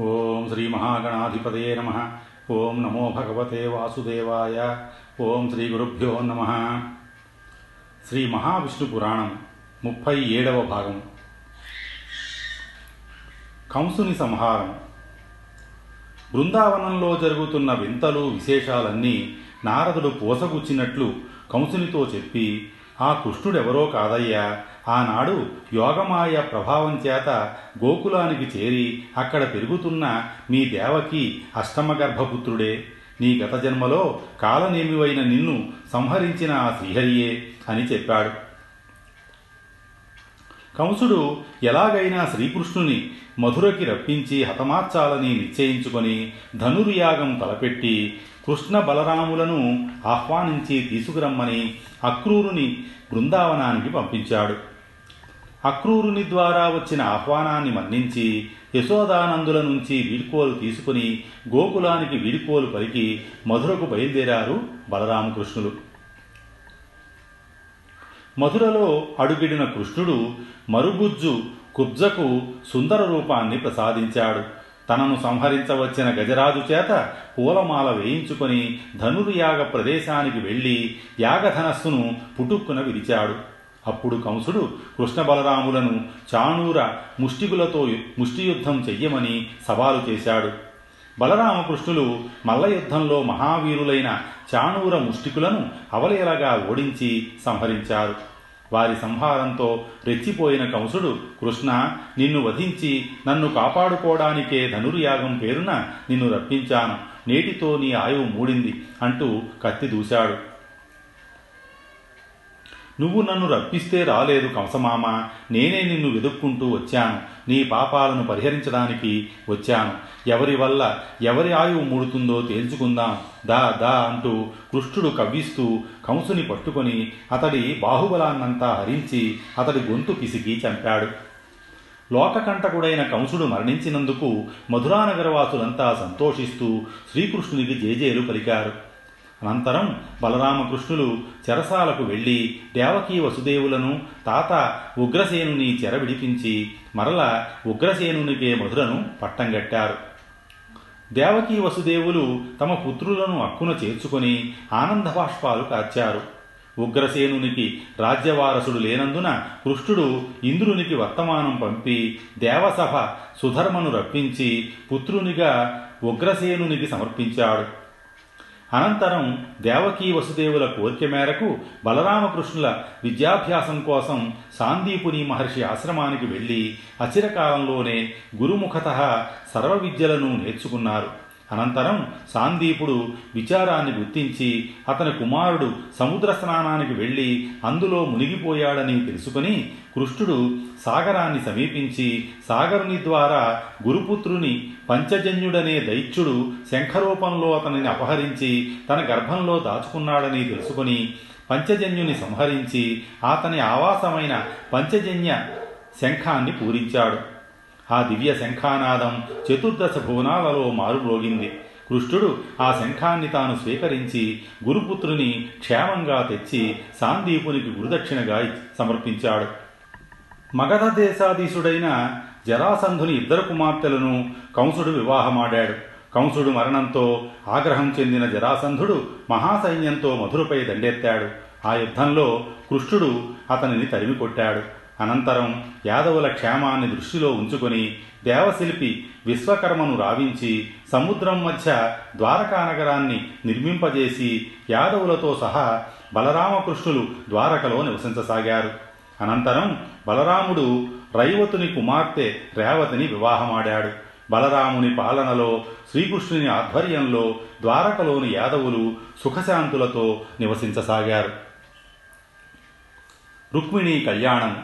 ఓం శ్రీ మహాగణాధిపతే నమ. ఓం నమో భగవతే వాసుదేవాయ. ఓం శ్రీ గురుభ్యో నమ. శ్రీ మహావిష్ణు పురాణం ముప్పై ఏడవ భాగం. కంసుని సంహారం. బృందావనంలో జరుగుతున్న వింతలు విశేషాలన్నీ నారదుడు పోసగుచ్చినట్లు కంసునితో చెప్పి ఆ కృష్ణుడెవరో కాదయ్యా. ఆనాడు యోగమాయ ప్రభావం చేత గోకులానికి చేరి అక్కడ పెరుగుతున్న మీ దేవకి అష్టమ గర్భపుత్రుడే నీ గత జన్మలో కాలనేమివైన నిన్ను సంహరించిన ఆ శ్రీహరియే అని చెప్పాడు. కంసుడు ఎలాగైనా శ్రీకృష్ణుని మధురకి రప్పించి హతమార్చాలని నిశ్చయించుకొని ధనుర్యాగం తలపెట్టి కృష్ణ బలరాములను ఆహ్వానించి తీసుకురమ్మని అక్రూరుని బృందావనానికి పంపించాడు. అక్రూరుని ద్వారా వచ్చిన ఆహ్వానాన్ని మన్నించి యశోదానందుల నుంచి వీడ్కోలు తీసుకుని గోకులానికి వీడ్కోలు పలికి మధురకు బయలుదేరారు బలరామకృష్ణులు. మధురలో అడుగిడిన కృష్ణుడు మరుగుజ్జు కుబ్జకు సుందర రూపాన్ని ప్రసాదించాడు. తనను సంహరించవచ్చిన గజరాజు చేత పూలమాల వేయించుకొని ధనుర్యాగ ప్రదేశానికి వెళ్ళి యాగధనస్సును పుటుక్కున విరిచాడు. అప్పుడు కంసుడు కృష్ణ బలరాములను చాణూర ముష్టికులతో ముష్టియుద్ధం చెయ్యమని సవాలు చేశాడు. బలరామకృష్ణులు మల్లయుద్ధంలో మహావీరులైన చాణూర ముష్టికులను అవలేలగా ఓడించి సంహరించారు. వారి సంహారంతో రెచ్చిపోయిన కంసుడు కృష్ణ నిన్ను వధించి నన్ను కాపాడుకోవడానికే ధనుర్యాగం పేరున నిన్ను రప్పించాను. నేటితో నీ ఆయువు మూడింది అంటూ కత్తి దూశాడు. నువ్వు నన్ను రప్పిస్తే రాలేదు కంసమామ. నేనే నిన్ను వెదుక్కుంటూ వచ్చాను. నీ పాపాలను పరిహరించడానికి వచ్చాను. ఎవరి వల్ల ఎవరి ఆయువు మూడుతుందో తేల్చుకుందాం. దా దా అంటూ కృష్ణుడు కవ్విస్తూ కంసుని పట్టుకొని అతడి బాహుబలాన్నంతా హరించి అతడి గొంతు పిసికి చంపాడు. లోకకంటకుడైన కంసుడు మరణించినందుకు మధురానగరవాసులంతా సంతోషిస్తూ శ్రీకృష్ణునికి జేజేలు పలికారు. అనంతరం బలరామకృష్ణులు చెరసాలకు వెళ్ళి దేవకీ వసుదేవులను తాత ఉగ్రసేనుని చెర విడిపించి మరల ఉగ్రసేనునికే మధురను పట్టంగట్టారు దేవకీ వసుదేవులు తమ పుత్రులను అక్కున చేర్చుకొని ఆనందబాష్పాలు కాచారు. ఉగ్రసేనునికి రాజ్యవారసుడు లేనందున కృష్ణుడు ఇంద్రునికి వర్తమానం పంపి దేవసభ సుధర్మను రప్పించి పుత్రునిగా ఉగ్రసేనునికి సమర్పించాడు. అనంతరం దేవకీ వసుదేవుల కోరిక మేరకు బలరామకృష్ణుల విద్యాభ్యాసం కోసం సాందీపుని మహర్షి ఆశ్రమానికి వెళ్ళి అచిరకాలంలోనే గురుముఖత సర్వ విద్యలను నేర్చుకున్నారు. అనంతరం సాందీపుడు విచారాన్ని గుర్తించి అతని కుమారుడు సముద్ర స్నానానికి వెళ్ళి అందులో మునిగిపోయాడని తెలుసుకుని కృష్ణుడు సాగరాన్ని సమీపించి సాగరుని ద్వారా గురుపుత్రుని పంచజన్యుడనే దైత్యుడు శంఖరూపంలో అతనిని అపహరించి తన గర్భంలో దాచుకున్నాడని తెలుసుకుని పంచజన్యుని సంహరించి అతని ఆవాసమైన పంచజన్య శంఖాన్ని పూరించాడు. ఆ దివ్య శంఖానాదం చతుర్దశ భువనాలలో మారుమ్రోగింది. కృష్ణుడు ఆ శంఖాన్ని తాను స్వీకరించి గురుపుత్రుని క్షేమంగా తెచ్చి సాందీపునికి గురుదక్షిణగా సమర్పించాడు. మగధ దేశాధీశుడైన జరాసంధుని ఇద్దరు కుమార్తెలను కంసుడు వివాహమాడాడు. కంసుడు మరణంతో ఆగ్రహం చెందిన జరాసంధుడు మహాసైన్యంతో మధురపై దండెత్తాడు. ఆ యుద్ధంలో కృష్ణుడు అతనిని తరిమి కొట్టాడు అనంతరం యాదవుల క్షేమాన్ని దృష్టిలో ఉంచుకొని దేవశిల్పి విశ్వకర్మను రావించి సముద్రం మధ్య ద్వారకా నగరాన్ని నిర్మింపజేసి యాదవులతో సహా బలరామకృష్ణులు ద్వారకలో నివసించసాగారు. అనంతరం బలరాముడు రైవతుని కుమార్తె రేవతిని వివాహమాడాడు. బలరాముని పాలనలో శ్రీకృష్ణుని ఆధ్వర్యంలో ద్వారకలోని యాదవులు సుఖశాంతులతో నివసించసాగారు. రుక్మిణి కళ్యాణం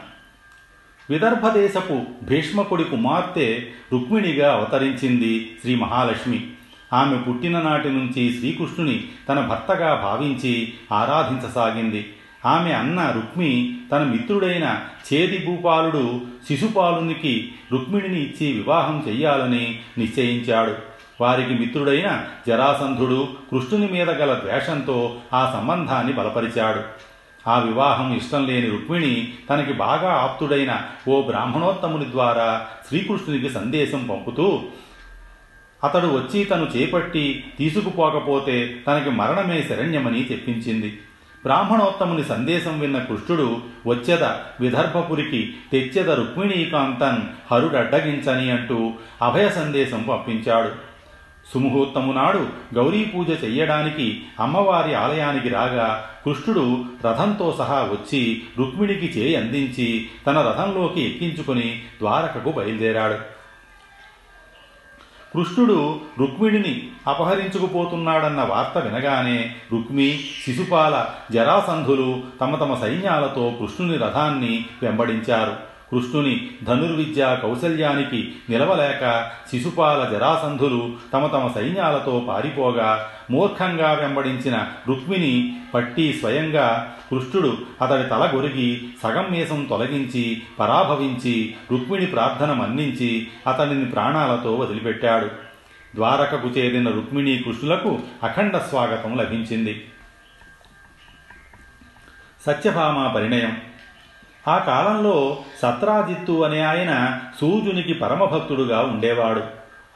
విదర్భదేశపు భీష్మకుడి కుమార్తె రుక్మిణిగా అవతరించింది శ్రీ మహాలక్ష్మి. ఆమె పుట్టిన నాటి నుంచి శ్రీకృష్ణుని తన భర్తగా భావించి ఆరాధించసాగింది. ఆమె అన్న రుక్మి తన మిత్రుడైన చేది భూపాలుడు శిశుపాలునికి రుక్మిణిని ఇచ్చి వివాహం చెయ్యాలని నిశ్చయించాడు. వారికి మిత్రుడైన జరాసంధుడు కృష్ణుని మీద గల ద్వేషంతో ఆ సంబంధాన్ని బలపరిచాడు. ఆ వివాహం ఇష్టం లేని రుక్మిణి తనకి బాగా ఆప్తుడైన ఓ బ్రాహ్మణోత్తముని ద్వారా శ్రీకృష్ణునికి సందేశం పంపుతూ అతడు వచ్చి తను చేపట్టి తీసుకుపోకపోతే తనకి మరణమే శరణ్యమని చెప్పించింది. బ్రాహ్మణోత్తముని సందేశం విన్న కృష్ణుడు వచ్చెద విదర్భపురికి తెచ్చెద రుక్మిణీకాంతన్ హరుడడ్డగించని అంటూ అభయ సందేశం పంపించాడు. సుముహూర్తము నాడు గౌరీ పూజ చెయ్యడానికి అమ్మవారి ఆలయానికి రాగా కృష్ణుడు రథంతో సహా వచ్చి రుక్మిణికి చేయి అందించి తన రథంలోకి ఎక్కించుకుని ద్వారకకు బయలుదేరాడు. కృష్ణుడు రుక్మిణిని అపహరించుకుపోతున్నాడన్న వార్త వినగానే రుక్మి శిశుపాల జరాసంధులు తమ తమ సైన్యాలతో కృష్ణుని రథాన్ని వెంబడించారు. కృష్ణుని ధనుర్విద్యా కౌశల్యానికి నిలవలేక శిశుపాల జరాసంధులు తమ తమ సైన్యాలతో పారిపోగా మూర్ఖంగా వెంబడించిన రుక్మిణి పట్టి స్వయంగా కృష్ణుడు అతడి తల గొరిగి సగం మీసం తొలగించి పరాభవించి రుక్మిణి ప్రార్థన మన్నించి అతడిని ప్రాణాలతో వదిలిపెట్టాడు. ద్వారకకు చేరిన రుక్మిణి కృష్ణులకు అఖండ స్వాగతం లభించింది. సత్యభామ పరిణయం. ఆ కాలంలో సత్రాజిత్తు అనే ఆయన సూర్యునికి పరమభక్తుడుగా ఉండేవాడు.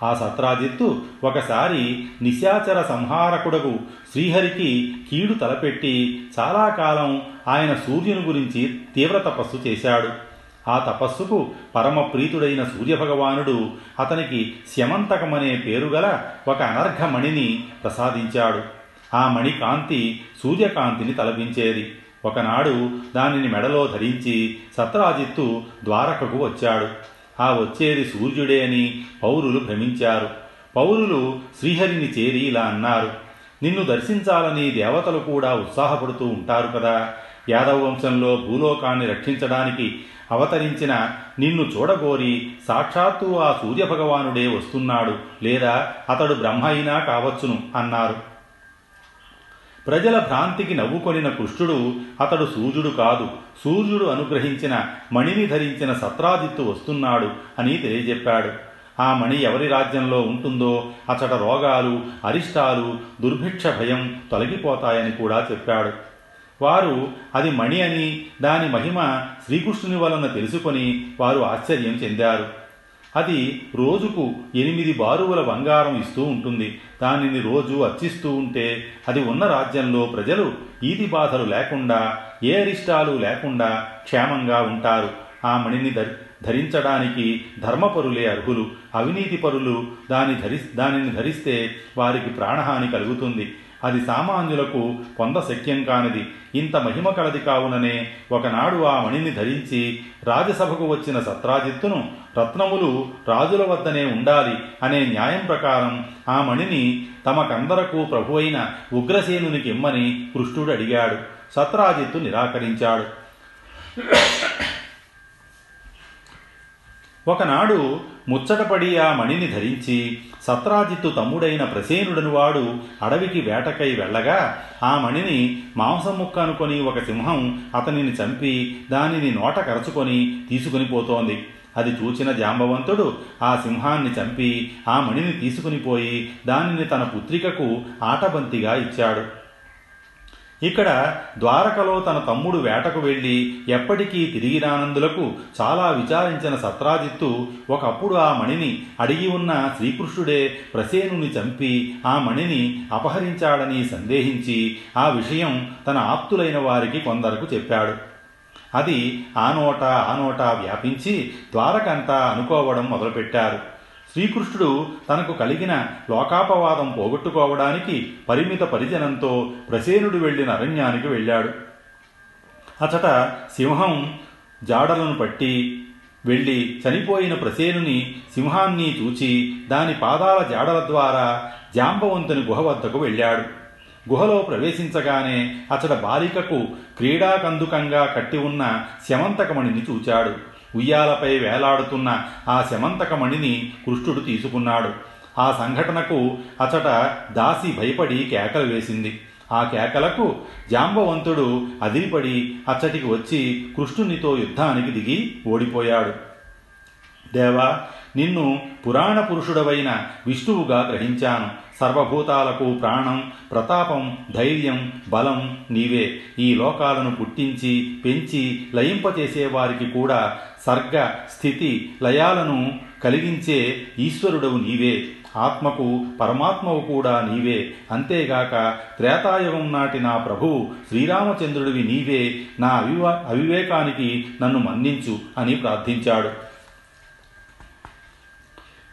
ఆ సత్రాజిత్తు ఒకసారి నిశాచర సంహారకుడకు శ్రీహరికి కీడు తలపెట్టి చాలా కాలం ఆయన సూర్యుని గురించి తీవ్ర తపస్సు చేశాడు. ఆ తపస్సుకు పరమ ప్రీతుడైన సూర్యభగవానుడు అతనికి శమంతకమనే పేరుగల ఒక అనర్ఘమణిని ప్రసాదించాడు. ఆ మణి కాంతి సూర్యకాంతిని తలపించేది. ఒకనాడు దానిని మెడలో ధరించి సత్రాజిత్తు ద్వారకకు వచ్చాడు. ఆ వచ్చేది సూర్యుడే అని పౌరులు భ్రమించారు. పౌరులు శ్రీహరిని చేరి ఇలా అన్నారు నిన్ను దర్శించాలని దేవతలు కూడా ఉత్సాహపడుతూ ఉంటారు కదా. యాదవ వంశంలో భూలోకాన్ని రక్షించడానికి అవతరించిన నిన్ను చూడగోరి సాక్షాత్తు ఆ సూర్యభగవానుడే వస్తున్నాడు లేదా అతడు బ్రహ్మ అయినా కావచ్చును అన్నారు. ప్రజల భ్రాంతికి నవ్వుకొనిన కృష్ణుడు అతడు సూర్యుడు కాదు. సూర్యుడు అనుగ్రహించిన మణిని ధరించిన సత్రాజిత్తు వస్తున్నాడు అని తెలియజెప్పాడు. ఆ మణి ఎవరి రాజ్యంలో ఉంటుందో అచట రోగాలు అరిష్టాలు దుర్భిక్ష భయం తొలగిపోతాయని కూడా చెప్పాడు. వారు అది మణి అని దాని మహిమ శ్రీకృష్ణుని వలన తెలుసుకొని వారు ఆశ్చర్యం చెందారు. అది రోజుకు ఎనిమిది బారువుల బంగారం ఇస్తూ ఉంటుంది. దానిని రోజు అర్చిస్తూ ఉంటే అది ఉన్న రాజ్యంలో ప్రజలు ఈది బాధలు లేకుండా ఏ అరిష్టాలు లేకుండా క్షేమంగా ఉంటారు. ఆ మణిని ధరించడానికి ధర్మపరులే అర్హులు. అవినీతి పరులు దాని ధరి దానిని ధరిస్తే వారికి ప్రాణహాని కలుగుతుంది. అది సామాన్యులకు పొందశక్యం కానిది. ఇంత మహిమ కలది కావుననే ఒకనాడు ఆ మణిని ధరించి రాజసభకు వచ్చిన సత్రాజిత్తును రత్నములు రాజుల వద్దనే ఉండాలి అనే న్యాయం ప్రకారం ఆ మణిని తమకందరకు ప్రభువైన ఉగ్రసేనునికి ఇమ్మని కృష్ణుడు అడిగాడు సత్రాజిత్తు నిరాకరించాడు. ఒకనాడు ముచ్చటపడి ఆ మణిని ధరించి సత్రాజిత్తు తమ్ముడైన ప్రసేనుడను వాడు అడవికి వేటకై వెళ్ళగా ఆ మణిని మాంసముక్క అనుకొని ఒక సింహం అతనిని చంపి దానిని నోట కరచుకొని తీసుకుని పోతోంది. అది చూచిన జాంబవంతుడు ఆ సింహాన్ని చంపి ఆ మణిని తీసుకుని పోయి దానిని తన పుత్రికకు ఆటబంతిగా ఇచ్చాడు. ఇక్కడ ద్వారకలో తన తమ్ముడు వేటకు వెళ్ళి ఎప్పటికీ తిరిగి రానందులకు చాలా విచారించిన సత్రాజిత్తు ఒకప్పుడు ఆ మణిని అడిగి ఉన్న శ్రీకృష్ణుడే ప్రసేనుని చంపి ఆ మణిని అపహరించాడని సందేహించి ఆ విషయం తన ఆప్తులైన వారికి కొందరకు చెప్పాడు. అది ఆ నోట ఆ నోట వ్యాపించి ద్వారకంతా అనుకోవడం మొదలుపెట్టారు. శ్రీకృష్ణుడు తనకు కలిగిన లోకాపవాదం పోగొట్టుకోవడానికి పరిమిత పరిజనంతో ప్రసేనుడు వెళ్ళిన అరణ్యానికి వెళ్ళాడు. అచట సింహం జాడలను పట్టి వెళ్ళి చనిపోయిన ప్రసేనుని సింహాన్ని చూచి దాని పాదాల జాడల ద్వారా జాంబవంతుని గుహ వద్దకు వెళ్ళాడు. గుహలో ప్రవేశించగానే అతడ బాలికకు క్రీడాకందుకంగా కట్టి ఉన్న శమంతకమణిని చూచాడు. ఉయ్యాలపై వేలాడుతున్న ఆ శమంతకమణిని కృష్ణుడు తీసుకున్నాడు. ఆ సంఘటనకు అచట దాసి భయపడి కేకలు వేసింది. ఆ కేకలకు జాంబవంతుడు అదిరిపడి అచ్చటికి వచ్చి కృష్ణునితో యుద్ధానికి దిగి ఓడిపోయాడు. దేవా నిన్ను పురాణ పురుషుడవైన విష్ణువుగా గ్రహించాను. సర్వభూతాలకు ప్రాణం ప్రతాపం ధైర్యం బలం నీవే. ఈ లోకాలను పుట్టించి పెంచి లయింపచేసే వారికి కూడా సర్గ స్థితి లయాలను కలిగించే ఈశ్వరుడవు నీవే. ఆత్మకు పరమాత్మవు కూడా నీవే. అంతేగాక త్రేతాయుగం నాటి నా ప్రభు శ్రీరామచంద్రుడివి నీవే. నా అవివా అవివేకానికి నన్ను మన్నించు అని ప్రార్థించాడు.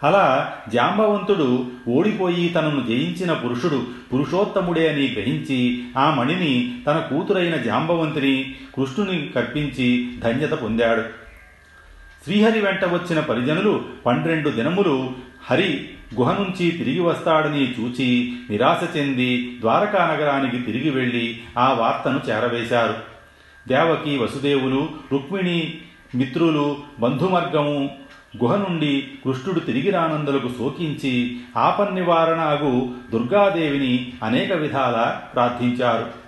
అలా జాంబవంతుడు ఓడిపోయి తనను జయించిన పురుషుడు పురుషోత్తముడే అని గ్రహించి ఆ మణిని తన కూతురైన జాంబవంతుని కృష్ణుని కర్పించి ధన్యత పొందాడు. శ్రీహరి వెంట వచ్చిన పరిజనులు పన్నెండు దినములు హరి గుహ నుంచి తిరిగి వస్తాడని చూచి నిరాశ చెంది ద్వారకా నగరానికి తిరిగి వెళ్ళి ఆ వార్తను చేరవేశారు. దేవకి వసుదేవులు రుక్మిణి మిత్రులు బంధుమర్గము గుహ నుండి కృష్ణుడు తిరిగి రానందులకు శోకించి ఆపన్నివారణాగు దుర్గాదేవిని అనేక విధాల ప్రార్థించారు.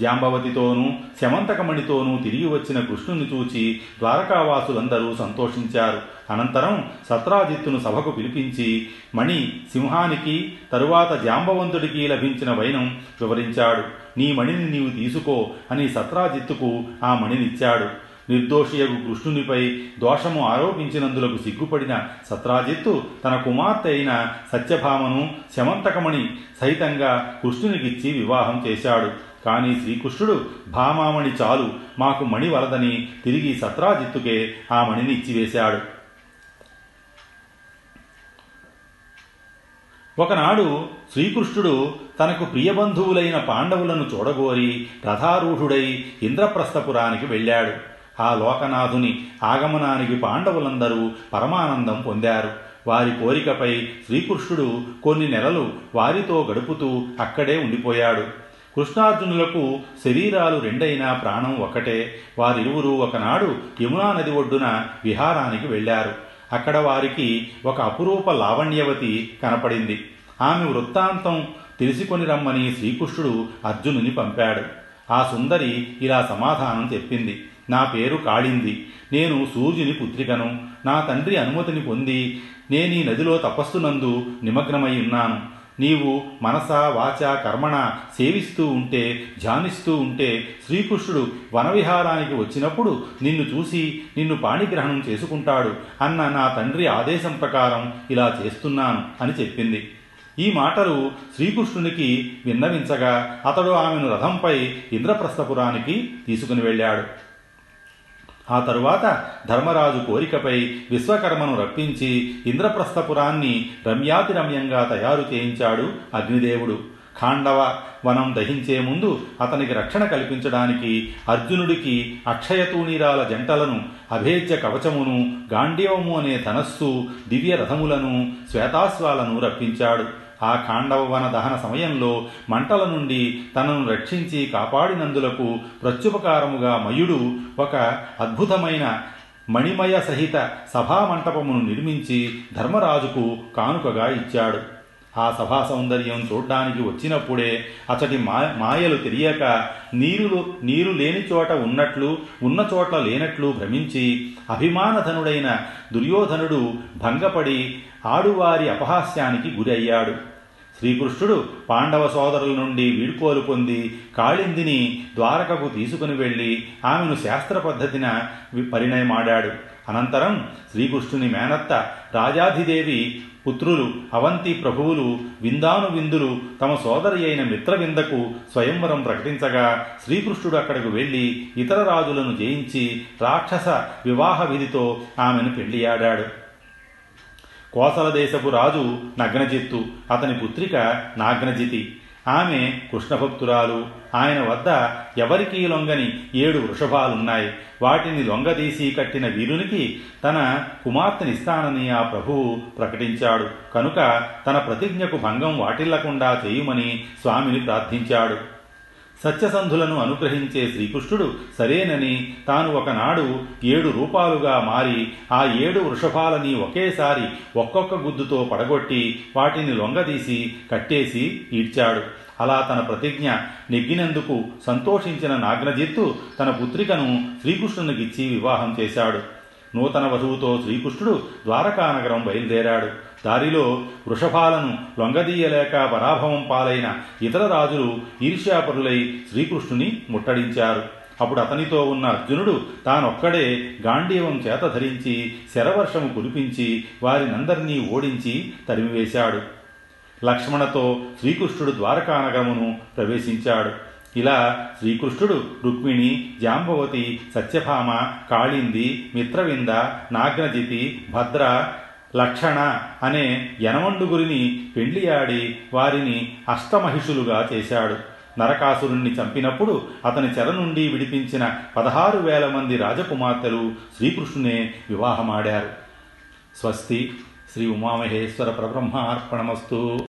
జాంబవతితోనూ శమంతకమణితోనూ తిరిగి వచ్చిన కృష్ణుని చూచి ద్వారకావాసులందరూ సంతోషించారు. అనంతరం సత్రాజిత్తును సభకు పిలిపించి మణి సింహానికి తరువాత జాంబవంతుడికి లభించిన వైనం వివరించాడు. నీ మణిని నీవు తీసుకో అని సత్రాజిత్తుకు ఆ మణినిచ్చాడు. నిర్దోషియగు కృష్ణునిపై దోషము ఆరోపించినందులకు సిగ్గుపడిన సత్రాజిత్తు తన కుమార్తె అయిన సత్యభామను శమంతకమణి సహితంగా కృష్ణునికిచ్చి వివాహం చేశాడు. కానీ శ్రీకృష్ణుడు భామామణి చాలు మాకు మణి వలదని తిరిగి సత్రాజిత్తుకే ఆ మణిని ఇచ్చివేశాడు. ఒకనాడు శ్రీకృష్ణుడు తనకు ప్రియబంధువులైన పాండవులను చూడగోరి రథారూఢుడై ఇంద్రప్రస్థపురానికి వెళ్ళాడు. ఆ లోకనాథుని ఆగమనానికి పాండవులందరూ పరమానందం పొందారు. వారి కోరికపై శ్రీకృష్ణుడు కొన్ని నెలలు వారితో గడుపుతూ అక్కడే ఉండిపోయాడు. కృష్ణార్జునులకు శరీరాలు రెండైనా ప్రాణం ఒకటే. వారిరువురు ఒకనాడు యమునా నది ఒడ్డున విహారానికి వెళ్ళారు. అక్కడ వారికి ఒక అపురూప లావణ్యవతి కనపడింది. ఆమె వృత్తాంతం తెలుసుకొని రమ్మని శ్రీకృష్ణుడు అర్జునుని పంపాడు. ఆ సుందరి ఇలా సమాధానం చెప్పింది. నా పేరు కాళింది. నేను సూర్యుని పుత్రికను. నా తండ్రి అనుమతిని పొంది నేను ఈ నదిలో తపస్సునందు నిమగ్నమై ఉన్నాను. నీవు మనస వాచ కర్మణ సేవిస్తూ ఉంటే ధ్యానిస్తూ ఉంటే శ్రీకృష్ణుడు వనవిహారానికి వచ్చినప్పుడు నిన్ను చూసి నిన్ను పాణిగ్రహణం చేసుకుంటాడు అన్న నా తండ్రి ఆదేశం ప్రకారం ఇలా చేస్తున్నాను అని చెప్పింది. ఈ మాటలు శ్రీకృష్ణునికి విన్నవించగా అతడు ఆమెను రథంపై ఇంద్రప్రస్థపురానికి తీసుకుని వెళ్ళాడు. ఆ తరువాత ధర్మరాజు కోరికపై విశ్వకర్మను రప్పించి ఇంద్రప్రస్థపురాన్ని రమ్యాతి రమ్యంగా తయారు చేయించాడు అగ్నిదేవుడు. ఖాండవ వనం దహించే ముందు అతనికి రక్షణ కల్పించడానికి అర్జునుడికి అక్షయతూణీరాల జంటలను అభేద్య కవచమును గాంధీవము అనే ధనస్సు దివ్య రథములను శ్వేతాశ్వాలను రప్పించాడు. ఆ ఖాండవవన దహన సమయంలో మంటల నుండి తనను రక్షించి కాపాడినందులకు ప్రత్యుపకారముగా మయుడు ఒక అద్భుతమైన మణిమయ సహిత సభామంటపమును నిర్మించి ధర్మరాజుకు కానుకగా ఇచ్చాడు. ఆ సభా సౌందర్యం చూడ్డానికి వచ్చినప్పుడే అతడి మా మాయలు తెలియక నీరులు నీరు లేని చోట ఉన్నట్లు ఉన్న చోట్ల లేనట్లు భ్రమించి అభిమానధనుడైన దుర్యోధనుడు భంగపడి ఆడువారి అపహాస్యానికి గురయ్యాడు. శ్రీకృష్ణుడు పాండవ సోదరుల నుండి వీడ్కోలు పొంది కాళిందిని ద్వారకకు తీసుకుని వెళ్ళి ఆమెను శాస్త్ర పద్ధతిన పరిణయమాడాడు. అనంతరం శ్రీకృష్ణుని మేనత్త రాజాధిదేవి పుత్రులు అవంతి ప్రభువులు విందాను విందులు తమ సోదరి అయిన మిత్రవిందకు స్వయంవరం ప్రకటించగా శ్రీకృష్ణుడు అక్కడకు వెళ్ళి ఇతర రాజులను జయించి రాక్షస వివాహ విధితో ఆమెను పెళ్ళియాడాడు కోసల దేశపు రాజు నగ్నజిత్తు. అతని పుత్రిక నాగ్నజితి. ఆమె కృష్ణభక్తురాలు. ఆయన వద్ద ఎవరికీ లొంగని ఏడు వృషభాలున్నాయి. వాటిని లొంగదీసి కట్టిన వీరునికి తన కుమార్తెనిస్తానని ఆ ప్రభువు ప్రకటించాడు. కనుక తన ప్రతిజ్ఞకు భంగం వాటిల్లకుండా చేయుమని స్వామిని ప్రార్థించాడు. సత్యసంధులను అనుగ్రహించే శ్రీకృష్ణుడు సరేనని తాను ఒకనాడు ఏడు రూపాలుగా మారి ఆ ఏడు వృషభాలని ఒకేసారి ఒక్కొక్క గుద్దుతో పడగొట్టి వాటిని లొంగదీసి కట్టేసి ఈడ్చాడు. అలా తన ప్రతిజ్ఞ నెగ్గినందుకు సంతోషించిన నాగ్నజిత్తు తన పుత్రికను శ్రీకృష్ణునికిచ్చి వివాహం చేశాడు. నూతన వధువుతో శ్రీకృష్ణుడు ద్వారకానగరం బయలుదేరాడు. దారిలో వృషభాలను లొంగదీయలేక పరాభవం పాలైన ఇతర రాజులు ఈర్ష్యాపరులై శ్రీకృష్ణుని ముట్టడించారు. అప్పుడు అతనితో ఉన్న అర్జునుడు తానొక్కడే గాంధీవం చేత ధరించి శరవర్షము కురిపించి వారినందరినీ ఓడించి తరిమివేశాడు. లక్ష్మణతో శ్రీకృష్ణుడు ద్వారకానగమును ప్రవేశించాడు. ఇలా శ్రీకృష్ణుడు రుక్మిణి జాంబవతి సత్యభామ కాళింది మిత్రవింద నాగ్నజితి భద్ర లక్షణ అనే యనమండుగురిని పెండ్లియాడి వారిని అష్టమహిషులుగా చేశాడు. నరకాసురుణ్ణి చంపినప్పుడు అతని చెర నుండి విడిపించిన పదహారు వేల మంది రాజకుమార్తెలు శ్రీకృష్ణునే వివాహమాడారు. స్వస్తి శ్రీ ఉమామహేశ్వర పరబ్రహ్మ అర్పణమస్తు